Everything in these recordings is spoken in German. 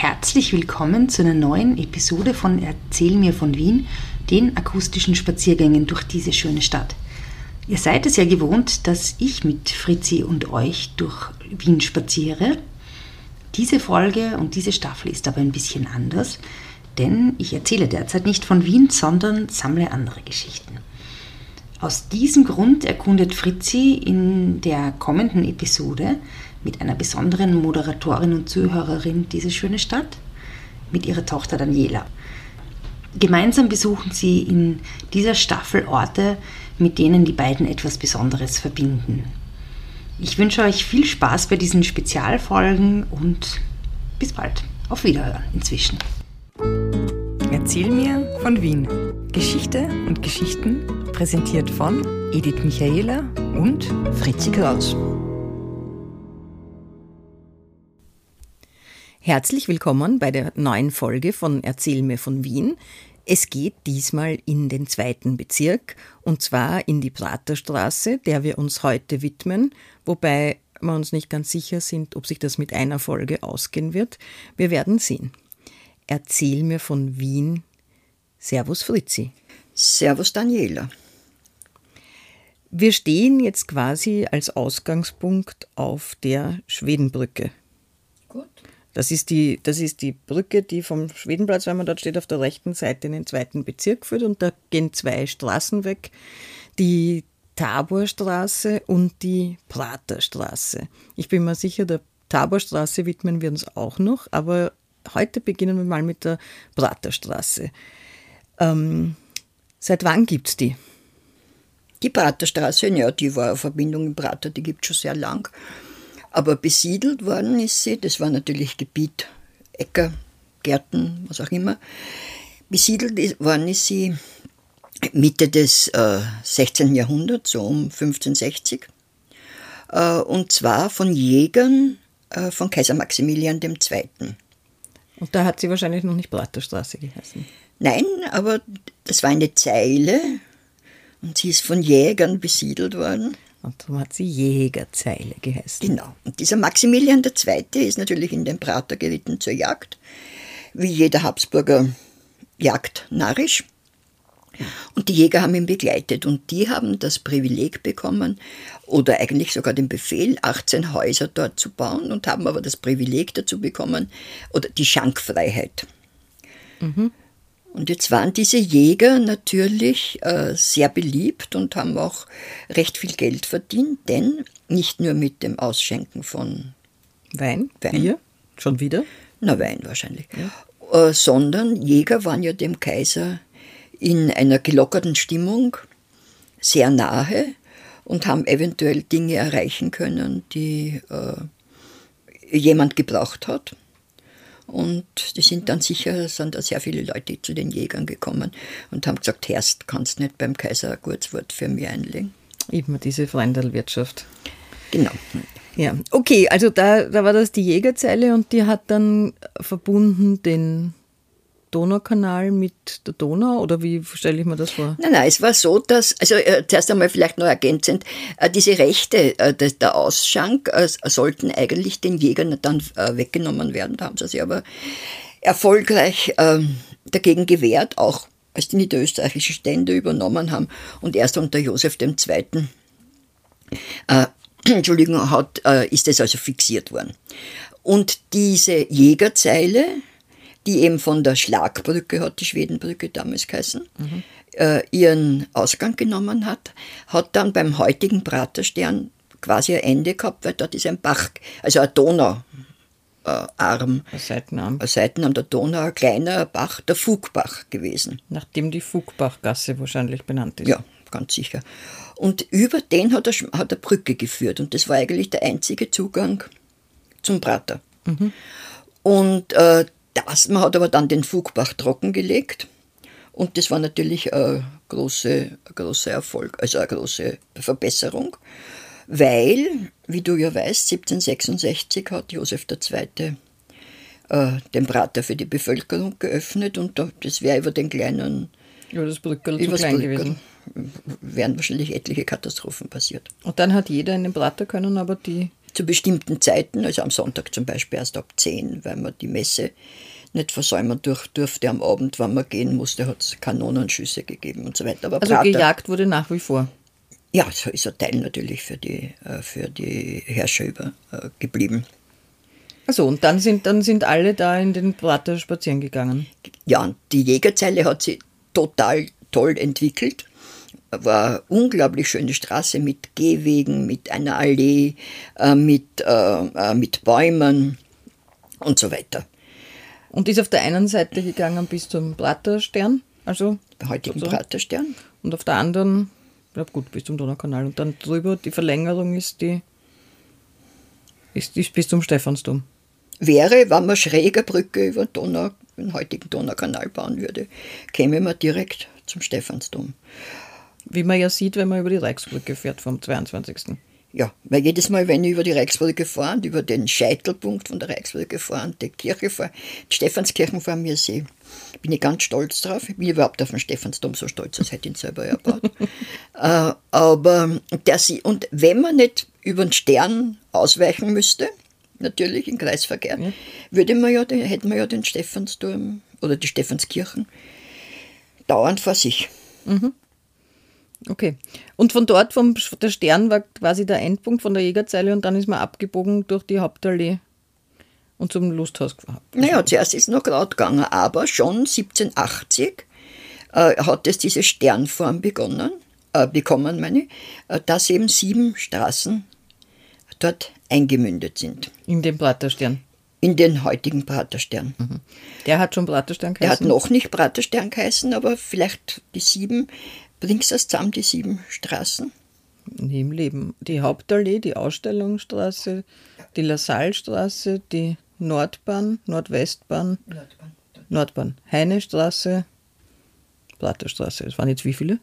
Herzlich willkommen zu einer neuen Episode von Erzähl mir von Wien, den akustischen Spaziergängen durch diese schöne Stadt. Ihr seid es ja gewohnt, dass ich mit Fritzi und euch durch Wien spaziere. Diese Folge und diese Staffel ist aber ein bisschen anders, denn ich erzähle derzeit nicht von Wien, sondern sammle andere Geschichten. Aus diesem Grund erkundet Fritzi in der kommenden Episode mit einer besonderen Moderatorin und Zuhörerin diese schöne Stadt, mit ihrer Tochter Daniela. Gemeinsam besuchen sie in dieser Staffel Orte, mit denen die beiden etwas Besonderes verbinden. Ich wünsche euch viel Spaß bei diesen Spezialfolgen und bis bald. Auf Wiederhören inzwischen. Erzähl mir von Wien. Geschichte und Geschichten präsentiert von Edith Michaela und Fritzi Kraus. Herzlich willkommen bei der neuen Folge von Erzähl mir von Wien. Es geht diesmal in den zweiten Bezirk und zwar in die Praterstraße, der wir uns heute widmen, wobei wir uns nicht ganz sicher sind, ob sich das mit einer Folge ausgehen wird. Wir werden sehen. Erzähl mir von Wien. Servus Fritzi. Servus Daniela. Wir stehen jetzt quasi als Ausgangspunkt auf der Schwedenbrücke. Das ist, die, das ist die Brücke, die vom Schwedenplatz, wenn man dort steht, auf der rechten Seite in den zweiten Bezirk führt. Und da gehen zwei Straßen weg. Die Taborstraße und die Praterstraße. Ich bin mir sicher, der Taborstraße widmen wir uns auch noch, aber heute beginnen wir mal mit der Praterstraße. Ähm, seit wann gibt es die? Die Praterstraße, ja, die war eine Verbindung im Prater, die gibt es schon sehr lang. Aber besiedelt worden ist sie, das war natürlich Gebiet, Äcker, Gärten, was auch immer. Besiedelt worden ist sie Mitte des äh, 16. Jahrhunderts, so um 1560. Äh, und zwar von Jägern äh, von Kaiser Maximilian II. Und da hat sie wahrscheinlich noch nicht Praterstraße geheißen. Nein, aber das war eine Zeile und sie ist von Jägern besiedelt worden. Und darum hat sie Jägerzeile geheißen. Genau. Und dieser Maximilian II. ist natürlich in den Prater geritten zur Jagd, wie jeder Habsburger jagt narrisch. Und die Jäger haben ihn begleitet und die haben das Privileg bekommen oder eigentlich sogar den Befehl, 18 Häuser dort zu bauen und haben aber das Privileg dazu bekommen oder die Schankfreiheit. Mhm. Und jetzt waren diese Jäger natürlich äh, sehr beliebt und haben auch recht viel Geld verdient, denn nicht nur mit dem Ausschenken von Wein, Wein. Bier, schon wieder? Na, Wein wahrscheinlich. Ja. Äh, sondern Jäger waren ja dem Kaiser in einer gelockerten Stimmung sehr nahe und haben eventuell Dinge erreichen können, die äh, jemand gebraucht hat. Und die sind dann sicher, sind da sehr viele Leute zu den Jägern gekommen und haben gesagt, Herst, kannst nicht beim Kaiser ein gutes Wort für mich einlegen. Eben diese Freundelwirtschaft. Genau. Ja, okay, also da, da war das die Jägerzeile und die hat dann verbunden den Donaukanal mit der Donau oder wie stelle ich mir das vor? Nein, nein, es war so, dass, also äh, zuerst einmal vielleicht noch ergänzend, äh, diese Rechte, äh, der, der Ausschank äh, sollten eigentlich den Jägern dann äh, weggenommen werden, da haben sie sich aber erfolgreich ähm, dagegen gewehrt, auch als die niederösterreichischen Stände übernommen haben und erst unter Josef II. Äh, Entschuldigung, hat, ist es also fixiert worden. Und diese Jägerzeile, die eben von der Schlagbrücke, hat die Schwedenbrücke damals geheißen, mhm. äh, ihren Ausgang genommen hat, hat dann beim heutigen Praterstern quasi ein Ende gehabt, weil dort ist ein Bach, also ein Donauarm. Ein Seitenarm. Ein Seitenarm der Donau, ein kleiner Bach, der Fugbach gewesen. Nachdem die Fugbachgasse wahrscheinlich benannt ist. Ja, ganz sicher. Und über den hat er, hat er Brücke geführt und das war eigentlich der einzige Zugang zum Prater. Mhm. Und äh, das, man hat aber dann den Fugbach trockengelegt und das war natürlich ein großer große Erfolg, also eine große Verbesserung, weil, wie du ja weißt, 1766 hat Josef II. Äh, den Prater für die Bevölkerung geöffnet und das wäre über den kleinen über das Brückel zu klein gewesen. Wären wahrscheinlich etliche Katastrophen passiert. Und dann hat jeder in den Prater können, aber die zu bestimmten Zeiten, also am Sonntag zum Beispiel erst ab 10, weil man die Messe nicht versäumen durch, durfte am Abend, wann man gehen musste, hat es Kanonenschüsse gegeben und so weiter. Aber also Prater, gejagt wurde nach wie vor? Ja, so ist ein Teil natürlich für die, äh, für die Herrscher über, äh, geblieben. Also und dann sind, dann sind alle da in den Prater spazieren gegangen? Ja, und die Jägerzeile hat sich total toll entwickelt. War eine unglaublich schöne Straße mit Gehwegen, mit einer Allee, äh, mit, äh, mit Bäumen und so weiter. Und ist auf der einen Seite gegangen bis zum Praterstern, also heutigen. Praterstern. Und auf der anderen, ja gut, bis zum Donaukanal. Und dann drüber, die Verlängerung ist die ist, ist bis zum Stephansdom. Wäre, wenn man schräger Brücke über Donau, den heutigen Donaukanal bauen würde, käme man direkt zum Stephansdom. Wie man ja sieht, wenn man über die Reichsbrücke fährt vom 22. Ja, weil jedes Mal, wenn ich über die Reichsbrücke fahre und über den Scheitelpunkt von der Reichsbrücke fahre und die Kirche fahre, die Stephanskirchen vor mir sehe, bin ich ganz stolz drauf. Ich bin überhaupt auf den Stephansdom so stolz, als hätte ich ihn selber erbaut. äh, aber der sie, und wenn man nicht über den Stern ausweichen müsste, natürlich im Kreisverkehr, ja. würde man ja, hätte man ja den Stephansdom oder die Stephanskirchen dauernd vor sich. Mhm. Okay. Und von dort, vom, der Stern war quasi der Endpunkt von der Jägerzeile und dann ist man abgebogen durch die Hauptallee und zum Lusthaus gefahren. Naja, zuerst ist es noch gerade gegangen, aber schon 1780 äh, hat es diese Sternform begonnen, äh, bekommen, meine ich, äh, dass eben sieben Straßen dort eingemündet sind. In den Praterstern? In den heutigen Praterstern. Mhm. Der hat schon Praterstern geheißen? Der hat noch nicht Praterstern geheißen, aber vielleicht die sieben Bringst du das zusammen, die sieben Straßen? Nie im Leben. Die Hauptallee, die Ausstellungsstraße, die Lassallestraße, die Nordbahn, Nordwestbahn, Nordbahn, Nordbahn Heinestraße, Platterstraße. Es waren jetzt wie viele?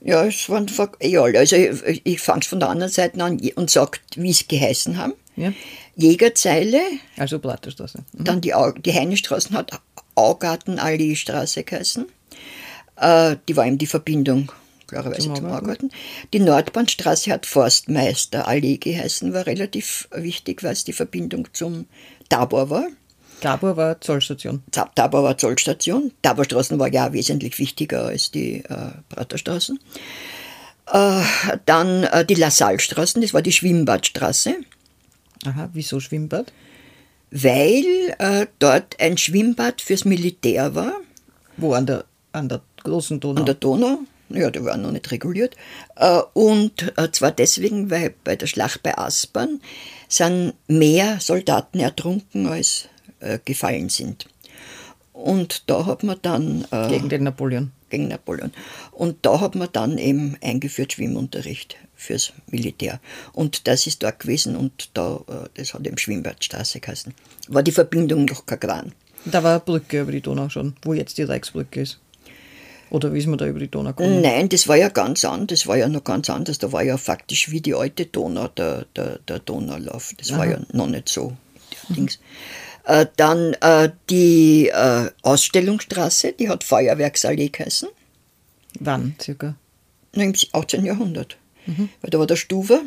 Ja, es waren eh alle. Also ich, ich fange von der anderen Seite an und sage, wie es geheißen haben. Ja. Jägerzeile. Also Platterstraße. Mhm. Dann die, die Heinestraße hat Augartenallee-Straße geheißen. Äh, die war eben die Verbindung, klarerweise zum, zum. Die Nordbahnstraße hat Forstmeisterallee geheißen, war relativ wichtig, weil es die Verbindung zum Tabor war. Tabor war Zollstation. Tabor war Zollstation. Taborstraßen war ja wesentlich wichtiger als die äh, Praterstraßen. Äh, dann äh, die Lassallestraßen, das war die Schwimmbadstraße. Aha, wieso Schwimmbad? Weil äh, dort ein Schwimmbad fürs Militär war. Wo, an der, an der großen Donau. An der Donau, ja, die waren noch nicht reguliert. Äh, und äh, zwar deswegen, weil bei der Schlacht bei Aspern sind mehr Soldaten ertrunken, als äh, gefallen sind. Und da hat man dann. gegen den Napoleon. Gegen Napoleon. Und da hat man dann eben eingeführt Schwimmunterricht fürs Militär. Und das ist dort gewesen und da, das hat eben Schwimmbadstraße geheißen. War die Verbindung noch Kagran. Da war eine Brücke über die Donau schon, wo jetzt die Reichsbrücke ist. Oder wie ist man da über die Donau gekommen? Nein, das war ja ganz anders. Das war ja noch ganz anders. Da war ja faktisch wie die alte Donau, der, der, der Donaulauf. Das Aha. war ja noch nicht so. Mhm. Äh, dann äh, die äh, Ausstellungsstraße, die hat Feuerwerksallee geheißen. Wann circa? Im 18. Jahrhundert. Mhm. Weil da war der Stuwe.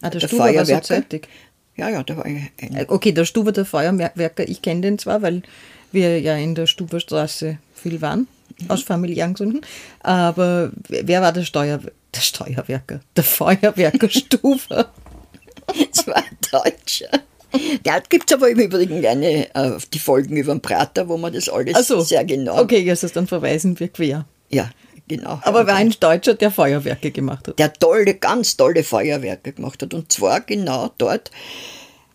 Ah, der, der Stuwe Feuerwerker. war so zeitig. Ja, ja, da war ein, äh, Okay, der Stuwe, der Feuerwerker, ich kenne den zwar, weil wir ja in der Stuberstraße viel waren aus familiären Gründen. Aber wer war der, Steuer, der Steuerwerker? Der Feuerwerker Stufe? das war ein Deutscher. Da gibt es aber im Übrigen eine, äh, die Folgen über den Prater, wo man das alles so. sehr genau. Okay, jetzt also dann verweisen wir quer. Ja, genau. Aber war ein Deutscher, der Feuerwerke gemacht hat? Der tolle, ganz tolle Feuerwerke gemacht hat. Und zwar genau dort,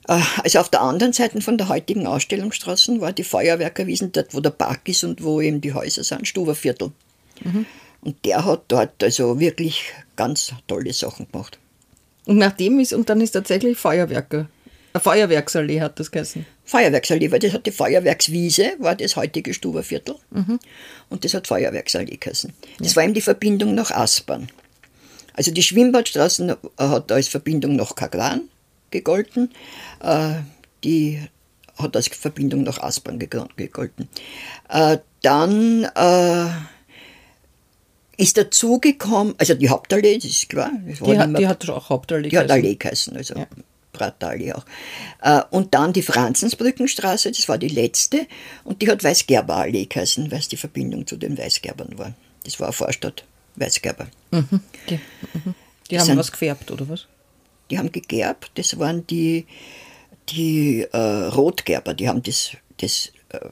also auf der anderen Seite von der heutigen Ausstellungsstraße war die Feuerwerkerwiesen, dort wo der Park ist und wo eben die Häuser sind, Stuberviertel. Mhm. Und der hat dort also wirklich ganz tolle Sachen gemacht. Und nachdem ist, und dann ist tatsächlich Feuerwerker. Ein Feuerwerksallee hat das geheißen. Feuerwerksallee, weil das hat die Feuerwerkswiese, war das heutige Stuberviertel. Mhm. Und das hat Feuerwerksallee geheißen. Das ja. war eben die Verbindung nach Aspern. Also die Schwimmbadstraßen hat als Verbindung nach Kagran gegolten. Äh, die hat als Verbindung nach Aspern gegolten. Äh, dann äh, ist dazugekommen, also die Hauptallee, das ist klar. Das die, hat, die hat auch Hauptallee Die hat Allee geheißen, also ja. Pratallee auch. Und dann die Franzensbrückenstraße, das war die letzte, und die hat Weißgerberallee geheißen, weil es die Verbindung zu den Weißgerbern war. Das war eine Vorstadt Weißgerber. Mhm. Die, mhm. die haben was gefärbt, oder was? Die haben gegerbt, das waren die, die äh, Rotgerber, die haben das, das äh,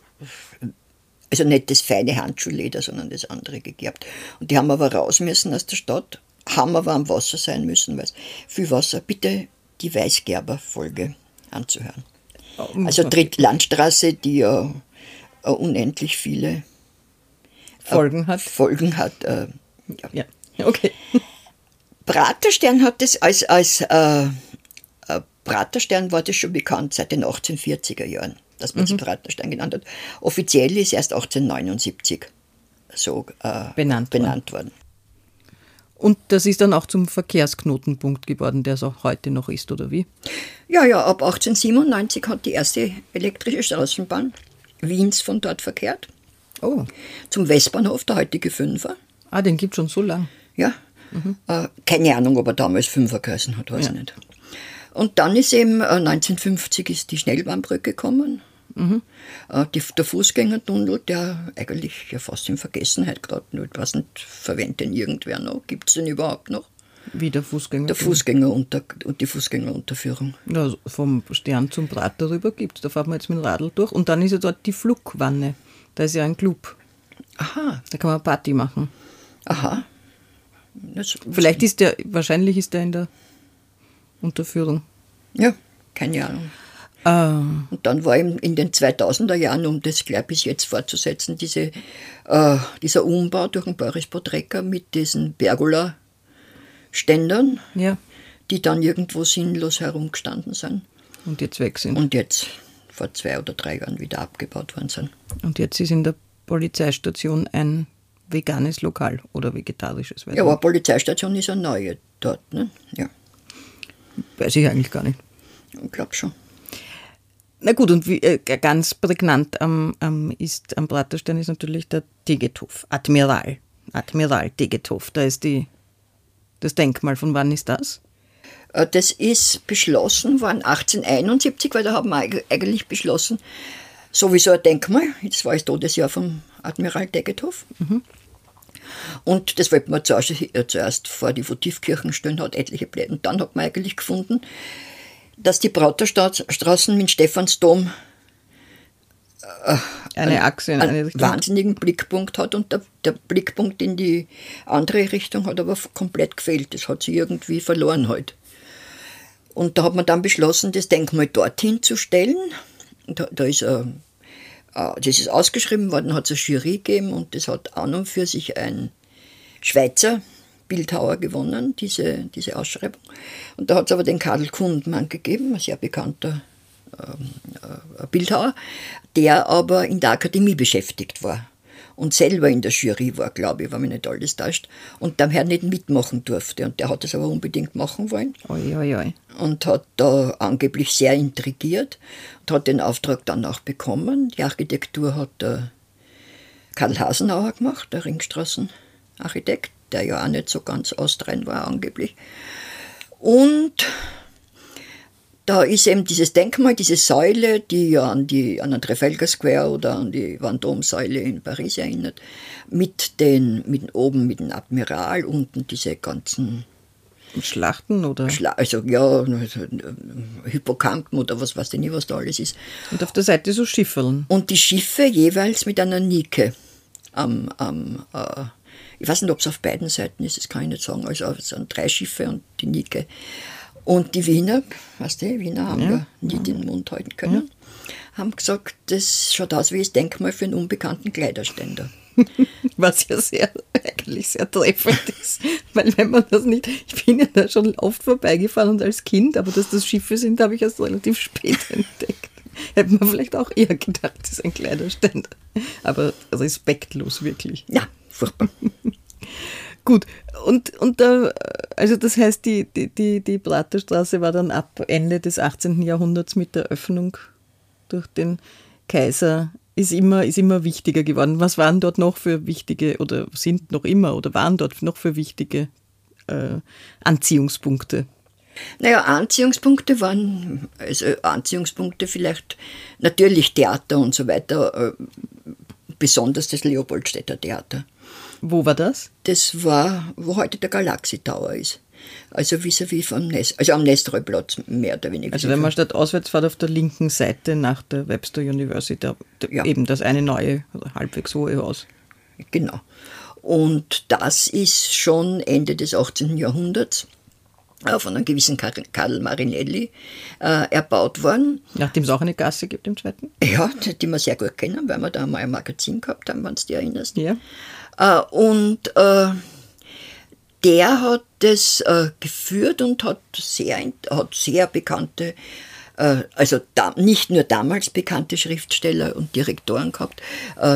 also nicht das feine Handschuhleder, sondern das andere gegerbt. Und die haben aber raus müssen aus der Stadt, haben aber am Wasser sein müssen, weil viel Wasser. Bitte die Weißgerber-Folge anzuhören. muss Also man- Dritt Landstraße, die ja äh, unendlich viele Folgen hat. Folgen hat. Äh, ja. Ja, okay. Praterstern hat das als, als äh, äh, Praterstern war das schon bekannt seit den 1840er Jahren, dass man es Praterstern genannt hat. Offiziell ist erst 1879 so äh, Benannt benannt worden. Und das ist dann auch zum Verkehrsknotenpunkt geworden, der es auch heute noch ist, oder wie? Ja, ja, ab 1897 hat die erste elektrische Straßenbahn Wiens von dort verkehrt. Oh, Zum Westbahnhof, der heutige Fünfer. ah, den gibt schon so lang. Ja. Äh, keine Ahnung, ob er damals Fünfer geheißen hat, weiß Ja. ich nicht. Und dann ist eben äh, 1950 ist die Schnellbahnbrücke gekommen. Äh, die, der Fußgängertunnel, der eigentlich ja fast in Vergessenheit gerade ich weiß nicht, verwendet den irgendwer noch? Gibt es den überhaupt noch? Wie der Fußgänger. Der Fußgängerunter und die Fußgängerunterführung. Ja, vom Stern zum Prater rüber gibt Da fahren wir jetzt mit dem Radl durch. Und dann ist ja dort die Flugwanne. Da ist ja ein Club. Aha, Da kann man Party machen. aha. Das, Vielleicht ist der, wahrscheinlich ist der in der Unterführung. Ja, keine Ahnung. Ah, Und dann war eben in den 2000er Jahren, um das gleich bis jetzt fortzusetzen, diese, äh, dieser Umbau durch den Boris Podrecker mit diesen Pergola-Ständern, ja. die dann irgendwo sinnlos herumgestanden sind Und jetzt weg sind. und jetzt vor zwei oder drei Jahren wieder abgebaut worden sind. Und jetzt ist in der Polizeistation ein veganes Lokal oder vegetarisches. Ja, aber Polizeistation ist eine neue dort, ne? Ja, nicht. weiß ich eigentlich gar nicht. ich glaube schon. Na gut, und wie, äh, ganz prägnant am, am, ist, am Praterstern ist natürlich der Tegethof, Admiral. Admiral Tegethof, da ist die, das Denkmal. Von wann ist das? Äh, Das ist beschlossen worden 1871, weil da haben wir eig- eigentlich beschlossen, sowieso ein Denkmal, das war das Todesjahr vom Admiral Degethof. Und das wollten wir zuerst, äh, zuerst vor die Votivkirchen stellen, hat etliche Pläne. Und dann hat man eigentlich gefunden, dass die Brauterstraßen mit Stephansdom Eine Achse in eine einen Richtung. wahnsinnigen Blickpunkt hat und der, der Blickpunkt in die andere Richtung hat aber komplett gefehlt. Das hat sie irgendwie verloren halt. Und da hat man dann beschlossen, das Denkmal dorthin zu stellen. Da, da ist, äh, äh, das ist ausgeschrieben worden, hat es eine Jury gegeben und das hat an und für sich ein Schweizer Bildhauer gewonnen, diese, diese Ausschreibung. Und da hat es aber den Karl Kundmann gegeben, ein sehr bekannter ähm, äh, Bildhauer, der aber in der Akademie beschäftigt war und selber in der Jury war, glaube ich, wenn mich nicht alles täuscht, und daher nicht mitmachen durfte. Und der hat es aber unbedingt machen wollen Oi, oi, oi. und hat da angeblich sehr intrigiert und hat den Auftrag dann auch bekommen. Die Architektur hat der Karl Hasenauer gemacht, der Ringstraßenarchitekt, der ja auch nicht so ganz astrein war angeblich. Und da ist eben dieses Denkmal, diese Säule, die ja an, die, an den Trafalgar Square oder an die Vendôme-Säule in Paris erinnert, mit den, mit oben mit dem Admiral, unten diese ganzen Schlachten oder? Schla also ja, Hippocampen oder was weiß ich nicht, was da alles ist. Und auf der Seite so Schiffeln. Und die Schiffe jeweils mit einer Nike am, am äh, ich weiß nicht, ob es auf beiden Seiten ist, das kann ich nicht sagen. Also es sind drei Schiffe und die Nike. Und die Wiener, weißt du, Wiener haben ja, nie den Mund halten können, haben gesagt, das schaut aus wie das Denkmal für einen unbekannten Kleiderständer. Was ja sehr, eigentlich sehr treffend ist. Weil wenn man das nicht, ich bin ja da schon oft vorbeigefahren und als Kind, aber dass das Schiffe sind, habe ich erst relativ spät entdeckt. Hätte man vielleicht auch eher gedacht, das ist ein Kleiderständer. Aber respektlos wirklich. Ja, furchtbar. Gut, und, und da, also das heißt, die, die, die, die Praterstraße war dann ab Ende des 18. Jahrhunderts mit der Öffnung durch den Kaiser ist immer, ist immer wichtiger geworden. Was waren dort noch für wichtige oder sind noch immer oder waren dort noch für wichtige äh, Anziehungspunkte? Naja, Anziehungspunkte waren, also Anziehungspunkte vielleicht natürlich Theater und so weiter, äh, besonders das Leopoldstädter Theater. Wo war das? Das war, wo heute der Galaxy Tower ist. Also vis-à-vis vom Nest, also am Nestroy-Platz, mehr oder weniger. Also wenn man statt auswärts fährt auf der linken Seite nach der Webster University, Ja. eben das eine neue, also halbwegs hohe Haus. Genau. Und das ist schon Ende des 18. Jahrhunderts äh, von einem gewissen Karl, Karl Marinelli äh, erbaut worden. Nachdem es auch eine Gasse gibt im zweiten. Ja, die wir sehr gut kennen, weil wir da mal ein Magazin gehabt haben, wenn du dich erinnerst. Ja. Äh, und äh, der hat das äh, geführt und hat sehr, hat sehr bekannte, also nicht nur damals bekannte Schriftsteller und Direktoren gehabt.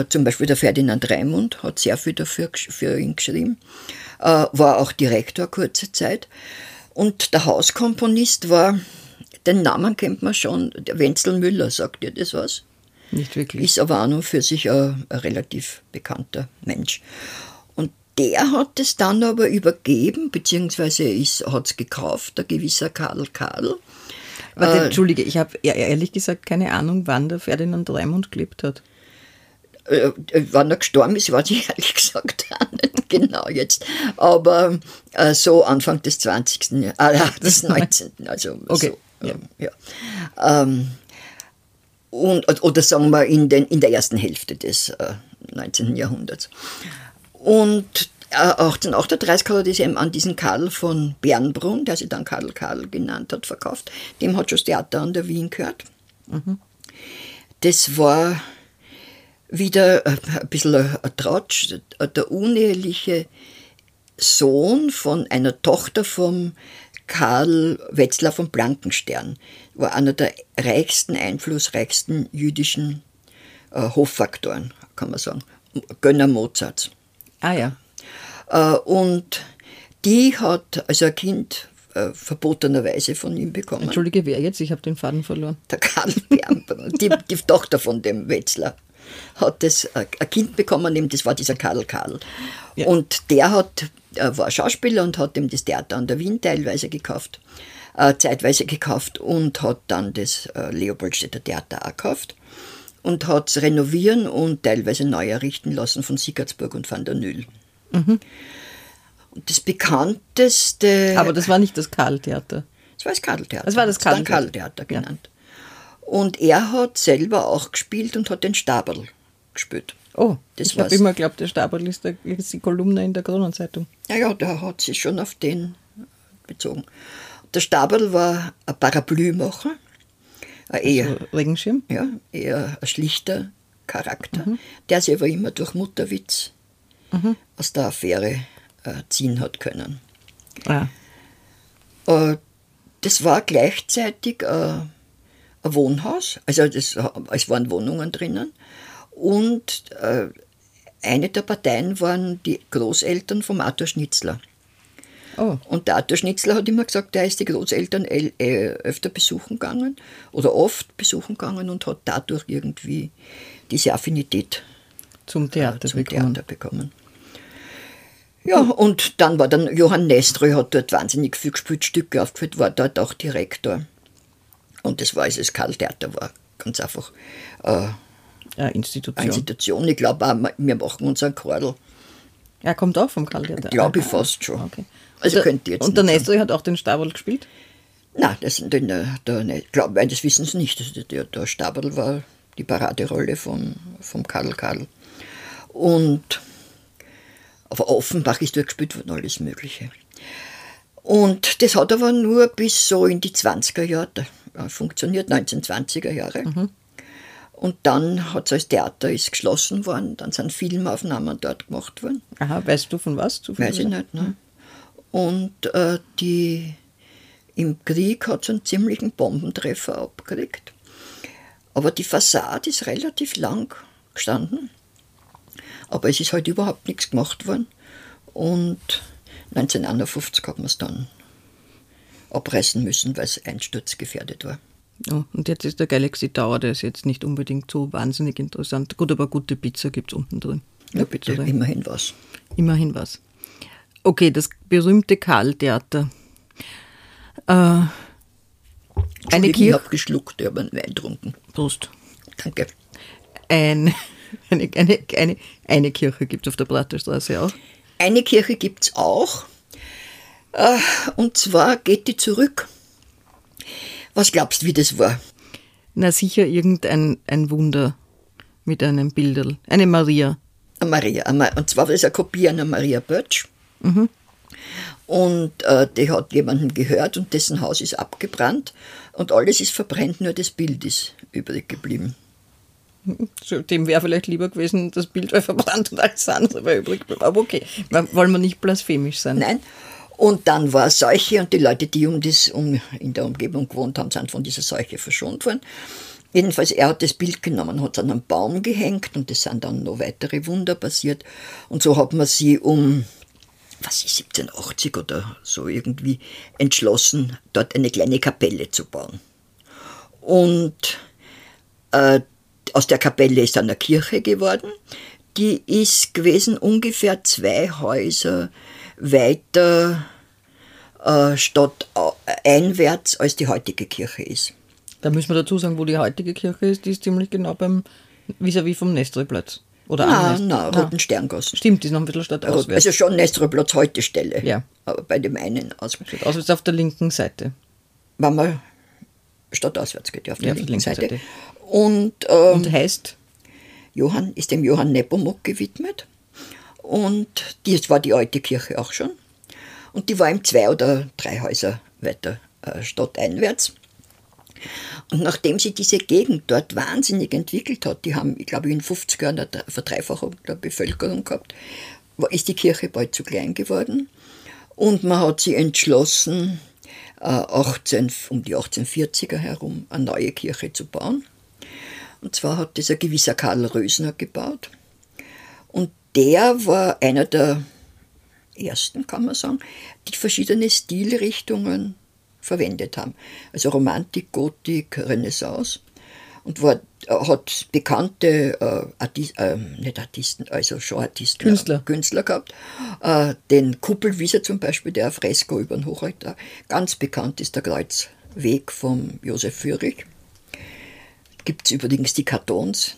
Zum Beispiel der Ferdinand Raimund hat sehr viel dafür für ihn geschrieben, war auch Direktor kurze Zeit. Und der Hauskomponist war, den Namen kennt man schon, der Wenzel Müller, sagt ihr das was? Nicht wirklich. ist aber an und für sich ein, ein relativ bekannter Mensch. Und der hat es dann aber übergeben, beziehungsweise hat es gekauft, der gewisser Karl Karl. Warte, Äh, Entschuldige, ich habe ehrlich gesagt keine Ahnung, wann der Ferdinand Raimund gelebt hat. Äh, wann er gestorben ist, weiß ich ehrlich gesagt auch nicht genau jetzt. Aber äh, so Anfang des 20. Jahr- äh, des 19. Also Okay, so, ja. ähm, ja. Ähm, und, oder sagen wir in, den, in der ersten Hälfte des äh, 19. Jahrhunderts. Und äh, 1838 hat er das eben an diesen Karl von Bernbrunn, der sich dann Karl Karl genannt hat, verkauft. Dem hat schon das Theater an der Wien gehört. Das war wieder äh, ein bisschen ein Tratsch. Der uneheliche Sohn von einer Tochter vom Karl Wetzlar von Blankenstern war einer der reichsten, einflussreichsten jüdischen äh, Hoffaktoren, kann man sagen. Gönner Mozarts. Ah ja. Äh, und die hat also ein Kind äh, verbotenerweise von ihm bekommen. Entschuldige, wer jetzt? Ich habe den Faden verloren. Der Karl Bernbrunn, die, die Tochter von dem Wetzlar, hat das, äh, ein Kind bekommen, eben das war dieser Karl Karl. Ja. Und der hat, äh, war Schauspieler und hat ihm das Theater an der Wien teilweise gekauft, äh, zeitweise gekauft und hat dann das äh, Leopoldstädter Theater auch gekauft und hat es renovieren und teilweise neu errichten lassen von Siegertsburg und van der Nüll. Und das bekannteste... Aber das war nicht das Karl-Theater. Das war das Karl-Theater. Das war das Karl-Theater. Karl-Theater genannt. Und er hat selber auch gespielt und hat den Staberl gespielt. Oh, Das ich habe immer geglaubt, der Staberl ist, der, ist die Kolumne in der Kronenzeitung. Naja, der hat sich schon auf den bezogen. Der Staberl war ein Paraplümacher, ein eher, So, Regenschirm. ja, eher ein schlichter Charakter, der sich aber immer durch Mutterwitz aus der Affäre äh, ziehen hat können. Ah, Äh, das war gleichzeitig äh, ein Wohnhaus, also das, es waren Wohnungen drinnen. Und äh, eine der Parteien waren die Großeltern vom Arthur Schnitzler. Oh, Und der Arthur Schnitzler hat immer gesagt, er ist die Großeltern el- äh, öfter besuchen gegangen oder oft besuchen gegangen und hat dadurch irgendwie diese Affinität zum Theater zum bekommen. Theater bekommen. Ja, und dann war dann Johann Neströ hat dort wahnsinnig viel gespielt, Stücke aufgeführt, war dort auch Direktor. Und das war also das Karl-Theater war ganz einfach äh, eine Institution. Institution. Ich glaube auch, wir machen unseren Chordel. Er kommt auch vom Karl-Theater. Glaube ich Ah, fast schon. Okay. Also und der, könnt ihr jetzt Und der sagen. Nestor hat auch den Staberl gespielt? Nein, das, den, der, der, ich glaube, nein, das wissen sie nicht. Der, der Staberl war die Paraderolle von, vom Karl Karl. Und auf Offenbach ist dort gespielt worden, alles Mögliche. Und das hat aber nur bis so in die 20er Jahre äh, funktioniert, 1920er Jahre. Und dann hat es als Theater ist geschlossen worden, dann sind Filmaufnahmen dort gemacht worden. Aha, weißt du von was? Weiß ich nicht. Ne? Und äh, die, im Krieg hat es einen ziemlichen Bombentreffer abgekriegt. Aber die Fassade ist relativ lang gestanden. Aber es ist halt überhaupt nichts gemacht worden. Und 1951 hat man es dann abreißen müssen, weil es einsturzgefährdet war. Ja, und jetzt ist der Galaxy Tower, der ist jetzt nicht unbedingt so wahnsinnig interessant. Gut, aber gute Pizza gibt es unten drin. Ja, bitte, immerhin was. Immerhin was. Okay, das berühmte Karl-Theater. Äh, eine Entschuldigung, Ich Kirche. habe geschluckt, ich habe einen Wein getrunken. Prost. Danke. Ein, eine, eine, eine, eine Kirche gibt es auf der Praterstraße auch. Eine Kirche gibt es auch. Äh, Und zwar geht die zurück. Was glaubst du, wie das war? Na, sicher irgendein ein Wunder mit einem Bilderl. Eine Maria. Eine Maria. Und zwar war das eine Kopie einer Maria Bötsch. Und äh, die hat jemanden gehört und dessen Haus ist abgebrannt. Und alles ist verbrennt, nur das Bild ist übrig geblieben. Dem wäre vielleicht lieber gewesen, das Bild wäre verbrannt und alles andere wäre übrig geblieben. Aber okay, wollen wir nicht blasphemisch sein. Nein. Und dann war Seuche und die Leute, die um das, um, in der Umgebung gewohnt haben, sind von dieser Seuche verschont worden. Jedenfalls, er hat das Bild genommen, hat es an einen Baum gehängt und es sind dann noch weitere Wunder passiert. Und so hat man sie um, was ist, 1780 oder so irgendwie entschlossen, dort eine kleine Kapelle zu bauen. Und äh, aus der Kapelle ist dann eine Kirche geworden. Die ist gewesen ungefähr zwei Häuser weiter äh, stadteinwärts, als die heutige Kirche ist. Da müssen wir dazu sagen, wo die heutige Kirche ist, die ist ziemlich genau beim vis-à-vis vom Nestreplatz. Oder Na, na, Ah, Roten Sterngassen. Stimmt, die ist noch ein bisschen stadtauswärts. Also schon Nestreplatz heute Stelle. Ja. Aber bei dem einen aus. Auswärts auf der linken Seite. Wenn man stadtauswärts geht, ja, auf der Ja, linken linken Seite. Seite. Und, ähm, Und heißt, Johann ist dem Johann Nepomuk gewidmet. Und das war die alte Kirche auch schon. Und die war im zwei oder drei Häuser weiter äh, stadteinwärts. Und nachdem sich diese Gegend dort wahnsinnig entwickelt hat, die haben, ich glaube, in den 50er Jahren eine Verdreifachung der Bevölkerung gehabt, ist die Kirche bald zu klein geworden. Und man hat sich entschlossen, äh, 18, um die 1840er herum eine neue Kirche zu bauen. Und zwar hat das ein gewisser Karl Rösner gebaut. Und der war einer der ersten, kann man sagen, die verschiedene Stilrichtungen verwendet haben. Also Romantik, Gotik, Renaissance. Und war, hat bekannte äh, Artis, äh, nicht Artisten, also schon Artisten, Künstler. Äh, Künstler gehabt. Äh, den Kuppelwieser zum Beispiel, der Fresko über den Hochaltar. Ganz bekannt ist der Kreuzweg vom Josef Fürich gibt es übrigens die Kartons.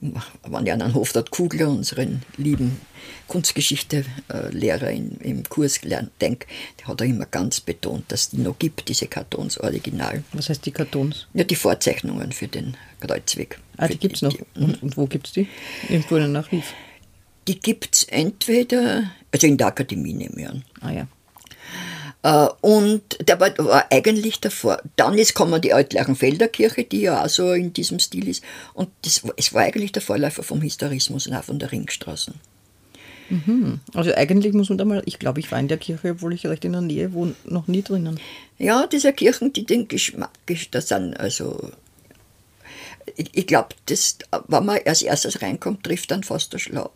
Wenn ich an Hofrat Kugler, unseren lieben Kunstgeschichte-Lehrer im, im Kurs gelernt, denke, der hat auch immer ganz betont, dass es die noch gibt, diese Kartons original. was heißt die Kartons? Ja, die Vorzeichnungen für den Kreuzweg. Ah, die gibt es noch. Die, Und, und wo gibt es die? Irgendwo in Archiv. die gibt es entweder, also in der Akademie nehme ich an. Ah ja. Äh, Und der war, war eigentlich davor. Dann ist kommen die Altlerchenfelder Kirche, die ja auch so in diesem Stil ist. Und das, es war eigentlich der Vorläufer vom Historismus und auch von der Ringstraßen. Also eigentlich muss man da mal, ich glaube, ich war in der Kirche, obwohl ich recht in der Nähe wohne, noch nie drinnen. Ja, diese Kirchen, die den Geschmack, das sind also. Ich, ich glaube, das, wenn man als erstes reinkommt, trifft dann fast der Schlag.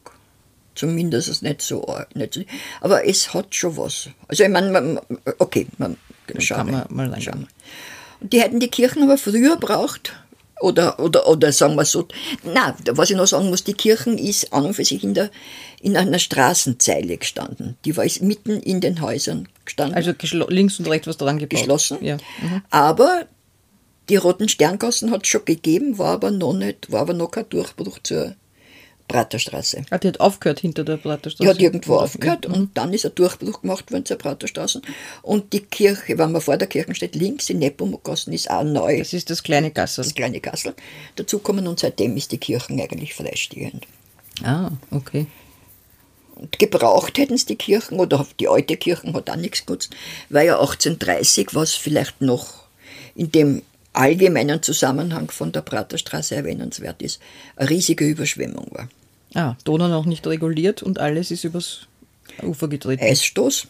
Zumindest ist es nicht so arg. Nicht so, aber es hat schon was. Also, ich meine, okay, man, schauen wir. mal reingehen. schauen. Und die hätten die Kirchen aber früher braucht. Oder, oder, oder sagen wir so, na, was ich noch sagen muss, die Kirchen ist an und für sich in, der, in einer Straßenzeile gestanden. Die war mitten in den Häusern gestanden Also links und rechts was dran gebaut. geschlossen. Ja. Mhm. Aber die roten Sterngassen hat es schon gegeben, war aber noch nicht, war aber noch kein Durchbruch zur Praterstraße. Ah, die hat aufgehört hinter der Praterstraße. Die hat irgendwo aufgehört Ja. und dann ist ein Durchbruch gemacht worden zur Praterstraße. Und die Kirche, wenn man vor der Kirche steht, links in Nepomuk-Gassen ist auch neu. Das ist das kleine Gassel. das kleine Kassel dazukommen und seitdem ist die Kirche eigentlich freistehend. Ah, okay. Und gebraucht hätten es die Kirchen, oder die alte Kirche hat auch nichts genutzt, weil ja 1830, was vielleicht noch in dem allgemeinen Zusammenhang von der Praterstraße erwähnenswert ist, eine riesige Überschwemmung war. Ah, Donau noch nicht reguliert und alles ist übers Ufer getreten. Eisstoß,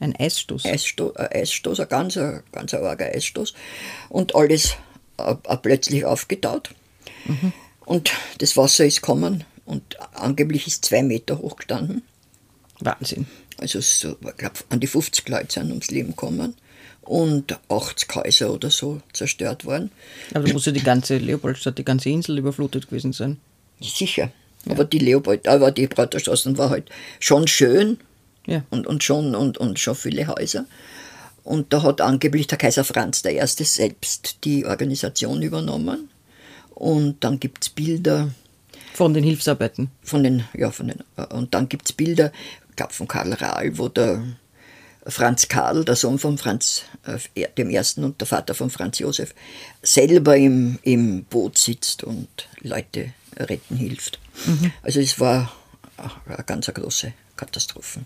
Ein Eisstoß. Eisstoß, ein Eisstoß, ein ganz, ein ganz arger Eisstoß und alles äh, äh, plötzlich aufgetaut. Und das Wasser ist gekommen und angeblich ist zwei Meter hoch gestanden. Wahnsinn. Also so, ich glaube, an die 50 Leute sind ums Leben gekommen und 80 Häuser oder so zerstört worden. Aber da muss ja die ganze Leopoldstadt, die ganze Insel überflutet gewesen sein. Sicher. Aber die Leopold, aber die Praterstraßen war halt schon schön Ja. und, und schon und, und schon viele Häuser. Und da hat angeblich der Kaiser Franz I. selbst die Organisation übernommen. Und dann gibt es Bilder. Von den Hilfsarbeiten? Von den, ja, von den. Und dann gibt es Bilder, ich glaube von Karl Rahl, wo der Franz Karl, der Sohn von Franz äh, dem Ersten und der Vater von Franz Josef, selber im, im Boot sitzt und Leute retten hilft. Mhm. Also es war eine ganz große Katastrophe.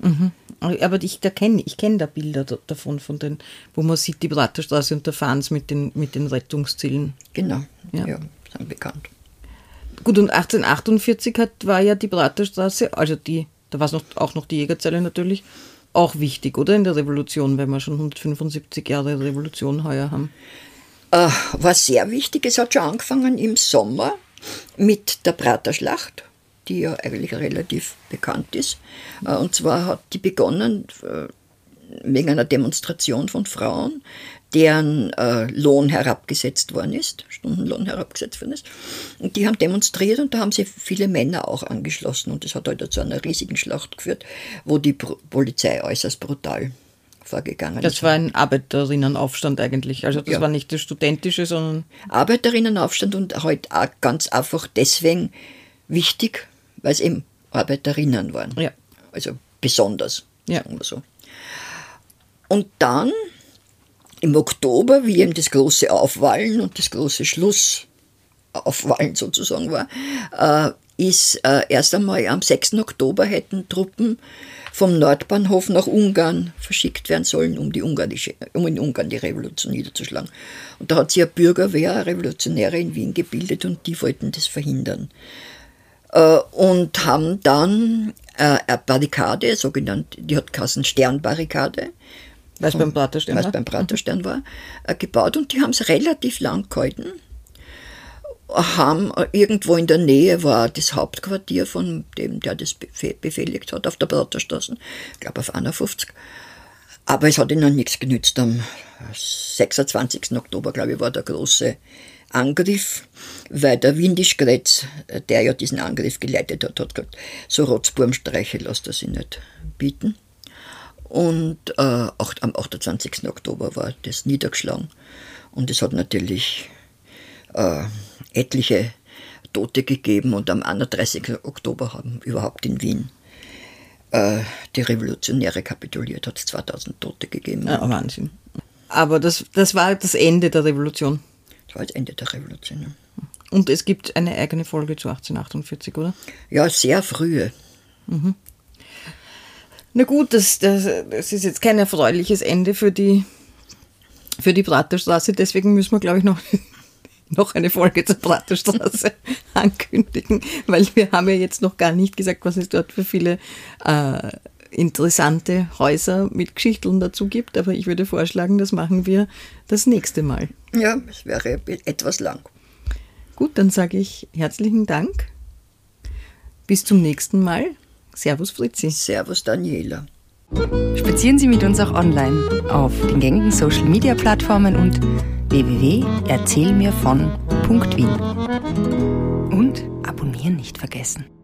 Mhm. Aber ich, da kenn, ich kenne da Bilder davon, von den, wo man sieht, die Praterstraße und der Fahns mit den, mit den Rettungszielen. Genau, ja, ja sind bekannt. Gut, und 1848 hat, war ja die Praterstraße, also die, da war es noch, auch noch die Jägerzelle natürlich, auch wichtig, oder in der Revolution, wenn wir schon 175 Jahre Revolution heuer haben? Äh, war sehr wichtig. Es hat schon angefangen im Sommer mit der Praterschlacht die ja eigentlich relativ bekannt ist. Äh, und zwar hat die begonnen äh, wegen einer Demonstration von Frauen, deren äh, Lohn herabgesetzt worden ist, Stundenlohn herabgesetzt worden ist. Und die haben demonstriert und da haben sie viele Männer auch angeschlossen. Und das hat halt zu einer riesigen Schlacht geführt, wo die Polizei äußerst brutal das ist. Das war ein Arbeiterinnenaufstand eigentlich. Also das ja. war nicht das studentische, sondern. Arbeiterinnenaufstand und halt auch ganz einfach deswegen wichtig, weil es eben Arbeiterinnen waren. Ja. Also besonders, ja. sagen wir so. Und dann im Oktober, wie eben das große Aufwallen und das große Schlussaufwallen sozusagen war, äh, ist äh, erst einmal am 6. Oktober hätten Truppen vom Nordbahnhof nach Ungarn verschickt werden sollen, um, die ungarische, um in Ungarn die Revolution niederzuschlagen. Und da hat sich eine Bürgerwehr, eine Revolutionäre in Wien gebildet und die wollten das verhindern. Äh, und haben dann äh, eine Barrikade, sogenannte, die hat Kassen Sternbarrikade, weil es beim Praterstern beim Praterstern war äh, gebaut und die haben es relativ lang gehalten. Haben irgendwo in der Nähe war das Hauptquartier von dem, der das befehligt hat, auf der Praterstraße, ich glaube auf 51. Aber es hat ihnen nichts genützt. Am 26. Oktober, glaube ich, war der große Angriff, weil der Windischgrätz, der ja diesen Angriff geleitet hat, hat gesagt, so Rotzburmstreiche lasst er sich nicht bieten. Und äh, auch, am 28. Oktober war das niedergeschlagen. Und es hat natürlich äh, etliche Tote gegeben. Und am 31. Oktober haben überhaupt in Wien äh, die Revolutionäre kapituliert, hat es 2000 Tote gegeben. Ja, Wahnsinn. Aber das, das war das Ende der Revolution. Das war das Ende der Revolution. Ja. Und es gibt eine eigene Folge zu 1848, oder? Ja, sehr frühe. Mhm. Na gut, das, das, das ist jetzt kein erfreuliches Ende für die, für die Praterstraße, deswegen müssen wir, glaube ich, noch, noch eine Folge zur Praterstraße ankündigen, weil wir haben ja jetzt noch gar nicht gesagt, was es dort für viele äh, interessante Häuser mit Geschichten dazu gibt, aber ich würde vorschlagen, das machen wir das nächste Mal. Ja, es wäre etwas lang. Gut, dann sage ich herzlichen Dank. Bis zum nächsten Mal. Servus Fritzi. Servus Daniela. Spazieren Sie mit uns auch online auf den gängigen Social Media Plattformen und www.erzählmirvon.wien. Und abonnieren nicht vergessen.